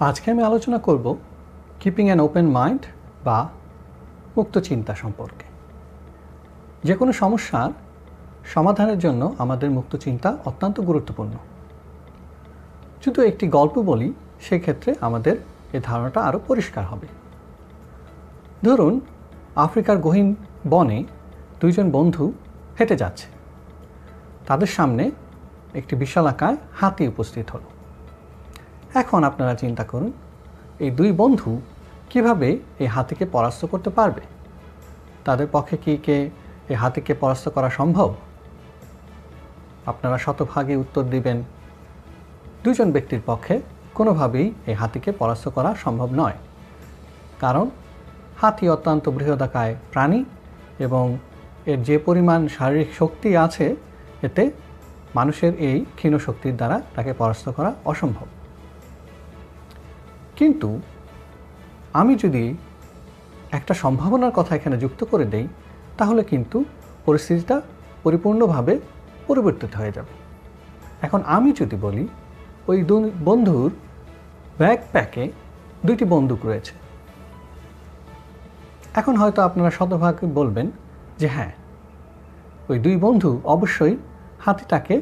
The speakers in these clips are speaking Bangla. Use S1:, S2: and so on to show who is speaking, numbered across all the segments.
S1: আজকে আমি আলোচনা করব কিপিং অ্যান ওপেন মাইন্ড বা মুক্ত চিন্তা সম্পর্কে। যে কোনো সমস্যার সমাধানের জন্য আমাদের মুক্ত চিন্তা অত্যন্ত গুরুত্বপূর্ণ। যদি একটি গল্প বলি, সেক্ষেত্রে আমাদের এ ধারণাটা আরও পরিষ্কার হবে। ধরুন, আফ্রিকার গহীন বনে দুইজন বন্ধু হেঁটে যাচ্ছে। তাদের সামনে একটি বিশালাকায় হাতি উপস্থিত হলো। এখন আপনারা চিন্তা করুন, এই দুই বন্ধু কীভাবে এই হাতিকে পরাস্ত করতে পারবে? তাদের পক্ষে কি কে এই হাতিকে পরাস্ত করা সম্ভব? আপনারা শতভাগে উত্তর দিবেন, দুজন ব্যক্তির পক্ষে কোনোভাবেই এই হাতিকে পরাস্ত করা সম্ভব নয়। কারণ হাতি অত্যন্ত বৃহদাকায় প্রাণী এবং এর যে পরিমাণ শারীরিক শক্তি আছে, এতে মানুষের এই ক্ষীণ শক্তির দ্বারা তাকে পরাস্ত করা অসম্ভব। কিন্তু আমি যদি একটা সম্ভাবনার কথা এখানে যুক্ত করে দেই, তাহলে কিন্তু পরিস্থিতিটা পরিপূর্ণভাবে পরিবর্তিত হয়ে যাবে। এখন আমি যদি বলি, ওই বন্ধুর ব্যাকপ্যাকে দুইটি বন্দুক রয়েছে। এখন হয়তো আপনারা শতভাগ বলবেন যে হ্যাঁ ওই দুই বন্ধু অবশ্যই হাতিটাকে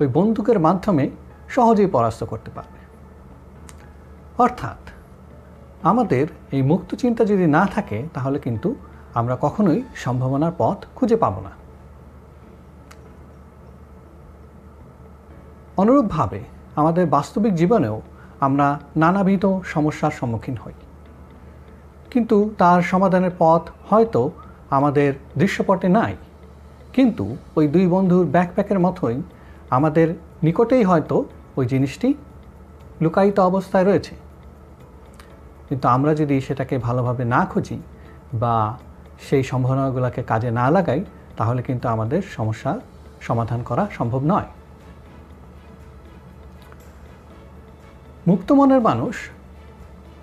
S1: ওই বন্দুকের মাধ্যমে সহজেই পরাস্ত করতে পারবে। অর্থাৎ, আমাদের এই মুক্ত চিন্তা যদি না থাকে, তাহলে কিন্তু আমরা কখনোই সম্ভাবনার পথ খুঁজে পাব না। অনুরূপভাবে, আমাদের বাস্তবিক জীবনেও আমরা নানাবিধ সমস্যার সম্মুখীন হই। কিন্তু তার সমাধানের পথ হয়তো আমাদের দৃশ্যপটে নাই। কিন্তু ওই দুই বন্ধুর ব্যাকপ্যাকের মতোই আমাদের নিকটেই হয়তো ওই জিনিসটি লুকায়িত অবস্থায় রয়েছে। কিন্তু আমরা যদি সেটাকে ভালোভাবে না খুঁজি বা সেই সম্ভাবনাগুলোকে কাজে না লাগাই, তাহলে কিন্তু আমাদের সমস্যার সমাধান করা সম্ভব নয়। মুক্ত মনের মানুষ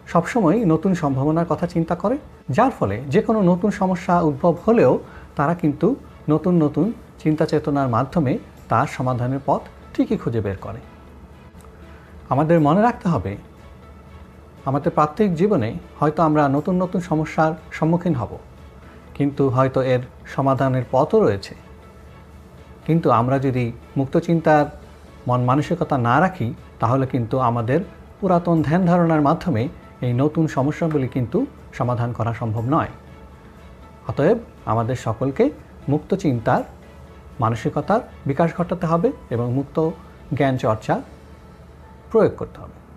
S1: সবসময় নতুন সম্ভাবনার কথা চিন্তা করে, যার ফলে যে কোনো নতুন সমস্যা উদ্ভব হলেও তারা কিন্তু নতুন নতুন চিন্তা চেতনার মাধ্যমে তার সমাধানের পথ ঠিকই খুঁজে বের করে। আমাদের মনে রাখতে হবে আমাদের প্রাত্যহিক জীবনে হয়তো আমরা নতুন নতুন সমস্যার সম্মুখীন হব। কিন্তু হয়তো এর সমাধানের পথও রয়েছে। কিন্তু আমরা যদি মুক্ত চিন্তার মন মানসিকতা না রাখি, তাহলে কিন্তু আমাদের পুরাতন ধ্যান ধারণার মাধ্যমে এই নতুন সমস্যাগুলি কিন্তু সমাধান করা সম্ভব নয়। অতএব আমাদের সকলকে মুক্ত চিন্তার, মানসিকতার বিকাশ ঘটাতে হবে এবং মুক্ত জ্ঞান চর্চা প্রয়োগ করতে হবে।